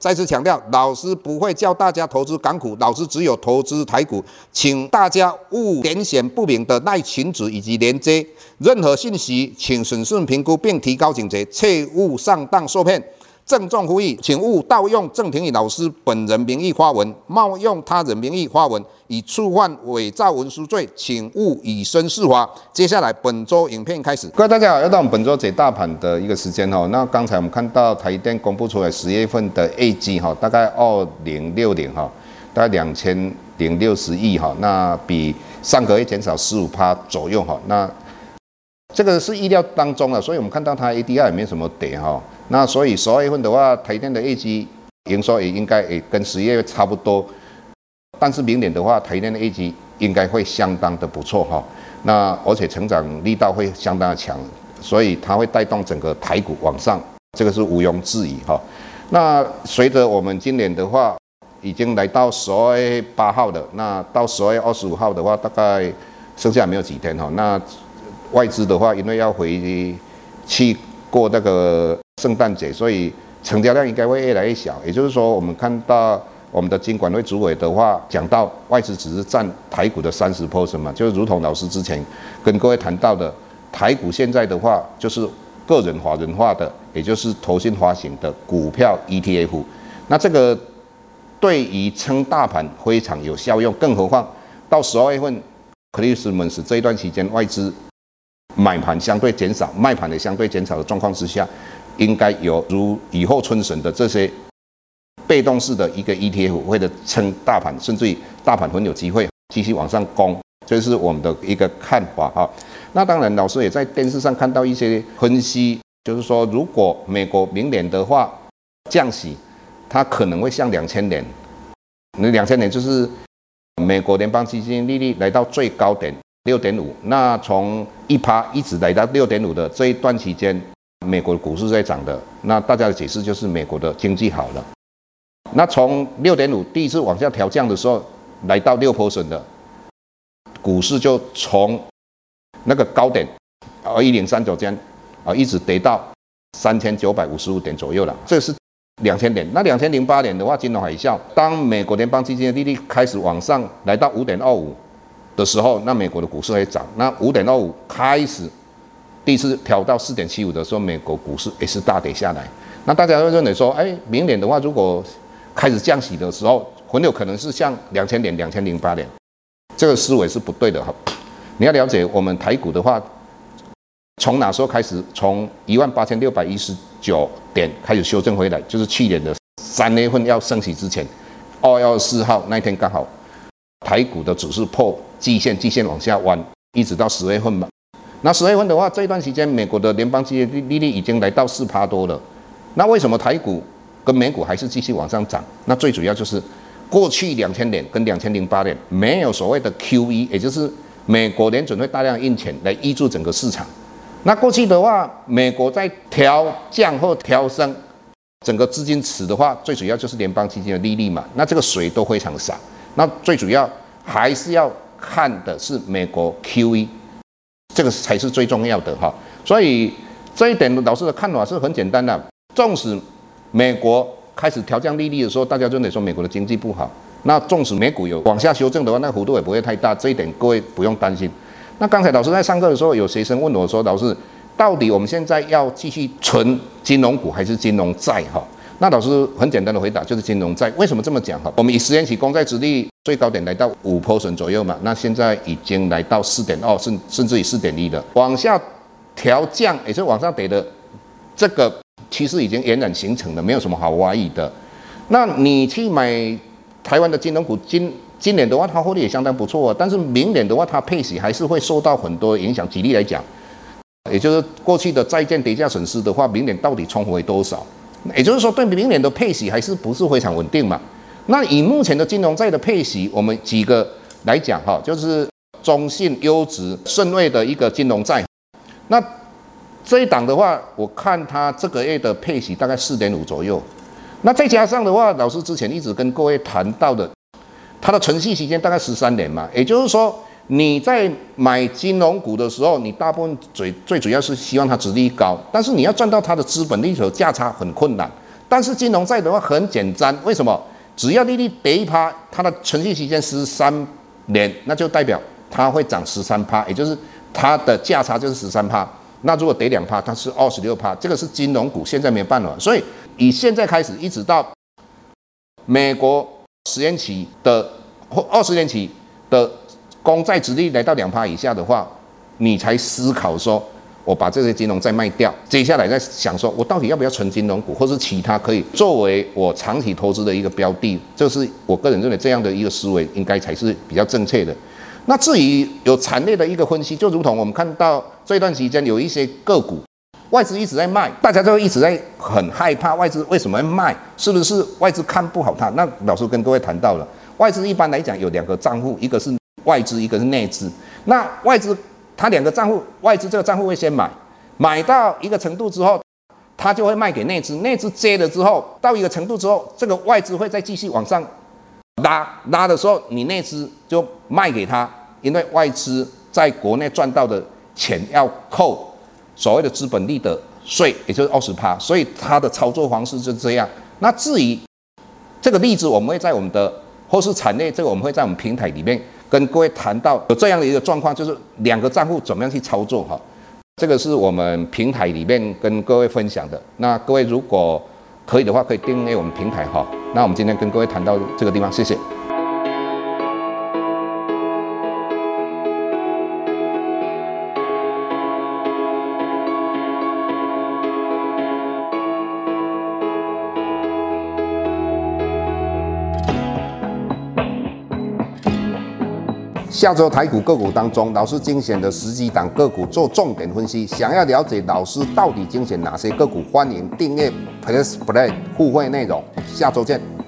再次强调，老师不会教大家投资港股，老师只有投资台股，请大家勿填写不明的内群组以及连接，任何信息请审慎评估并提高警觉，切勿上当受骗。郑重呼吁，请勿盗用郑庭宇老师本人名义发文，冒用他人名义发文，以触犯伪造文书罪，请勿以身试法。接下来本周影片开始，各位大家好，又到我们本周解大盘的一个时间哈。那刚才我们看到台电公布出来十月份的业绩哈，大概二零六零哈，大概两千零六十亿哈，那比上个月减少十五趴左右哈。那这个是意料当中的，所以我们看到它 ADR 也没什么跌哈。那所以十二月份的话，台电的业绩营收也应该也跟十一月差不多，但是明年的话，台电的业绩应该会相当的不错哈。那而且成长力道会相当的强，所以它会带动整个台股往上，这个是毋庸置疑哈。那随着我们今年的话，已经来到十二月八号的，那到十二月二十五号的话，大概剩下没有几天哈。那外资的话，因为要回去过那个。圣诞节，所以成交量应该会越来越小。也就是说，我们看到我们的金管会主委的话讲到，外资只是占台股的三十 percent 嘛，就如同老师之前跟各位谈到的，台股现在的话就是个人华人化的，也就是投信发行的股票 ETF。那这个对于撑大盘非常有效用，更何况到十二月份，Christmas 这一段期间，外资买盘相对减少，卖盘也相对减少的状况之下。应该有如雨后春笋的这些被动式的一个 ETF，或者撑大盘，甚至于大盘很有机会继续往上攻，这是我们的一个看法哈。那当然，老师也在电视上看到一些分析，就是说，如果美国明年的话降息，它可能会像两千年，那两千年就是美国联邦基金利率来到最高点六点五，那从一趴一直来到六点五的这一段期间。美国的股市在涨的，那大家的解释就是美国的经济好了。那从六点五第一次往下调降的时候，来到六 percent 的股市就从那个高点啊一零三九间啊一直跌到三千九百五十五点左右了。这是两千点。那两千零八年的话，金融海啸，当美国联邦基金的利率开始往上来到五点二五的时候，那美国的股市会涨。那五点二五开始。第一次调到四点七五的时候，美国股市也是大跌下来。那大家会认为说，哎，明年的话，如果开始降息的时候，很有可能是像两千点、两千零八年，这个思维是不对的哈。你要了解，我们台股的话，从哪时候开始？从一万八千六百一十九点开始修正回来，就是去年的三月份要升息之前，二月四号那天刚好，台股的指数破季线，季线往下弯，一直到十月份嘛。那十月份的话，这一段时间，美国的联邦基金利利率已经来到四趴多了。那为什么台股跟美股还是继续往上涨？那最主要就是过去两千年跟两千零八年没有所谓的 QE，也就是美国联准会大量印钱来挹注整个市场。那过去的话，美国在调降或调升整个资金池的话，最主要就是联邦基金的利率嘛。那这个水都非常少。那最主要还是要看的是美国 QE。这个才是最重要的哈，所以这一点老师的看法是很简单的。纵使美国开始调降利率的时候，大家就得说美国的经济不好，那纵使美股有往下修正的话，那幅度也不会太大，这一点各位不用担心。那刚才老师在上课的时候，有学生问我说：“老师，到底我们现在要继续存金融股还是金融债？”哈。那老师很简单的回答就是金融债。为什么这么讲哈？我们以十年期公债殖利率最高点来到五 percent 左右嘛，那现在已经来到四点二，甚甚至于四点一了。往下调降，也是往上跌的这个趋势已经延展形成了，没有什么好怀疑的。那你去买台湾的金融股，今今年的话，它获利也相当不错。但是明年的话，它配息还是会受到很多影响。举例来讲，也就是过去的债券跌价损失的话，明年到底冲回多少？也就是说，对明年的配息还是不是非常稳定嘛？那以目前的金融债的配息，我们几个来讲哈，就是中信优质顺位的一个金融债。那这一档的话，我看它这个月的配息大概四点五左右。那再加上的话，老师之前一直跟各位谈到的，它的存续期间大概十三年嘛，也就是说你在买金融股的时候，你大部分最最主要是希望它值利率高，但是你要赚到它的资本利得价差很困难。但是金融债的话很简单，为什么？只要利率跌一趴，它的存续期间十三年，那就代表它会涨十三趴，也就是它的价差就是十三趴。那如果跌两趴，它是二十六趴，这个是金融股现在没办法。所以以现在开始一直到美国十年期的或二十年期的公债殖利率来到两趴以下的话，你才思考说，我把这些金融再卖掉，接下来再想说，我到底要不要存金融股，或是其他可以作为我长期投资的一个标的，这是我个人认为这样的一个思维应该才是比较正确的。那至于有产业的一个分析，就如同我们看到这段时间有一些个股，外资一直在卖，大家都一直在很害怕外资为什么会卖，是不是外资看不好它？那老师跟各位谈到了，外资一般来讲有两个账户，一个是外资，一个是内资。那外资它两个账户，外资这个账户会先买，买到一个程度之后，它就会卖给内资，内资接了之后，到一个程度之后，这个外资会再继续往上。拉拉的时候，你内资就卖给他，因为外资在国内赚到的钱要扣所谓的资本利得税，也就是二十趴，所以他的操作方式就是这样。那至于这个例子，我们会在我们的或是产业这个，我们会在我们平台里面跟各位谈到有这样的一个状况，就是两个账户怎么样去操作哈。这个是我们平台里面跟各位分享的。那各位如果可以的话，可以订阅我们平台哈。那我们今天跟各位谈到这个地方，谢谢。下周台股个股当中，老师精选的十几档个股做重点分析。想要了解老师到底精选哪些个股，欢迎订阅 Plus Play 互惠内容。下周见。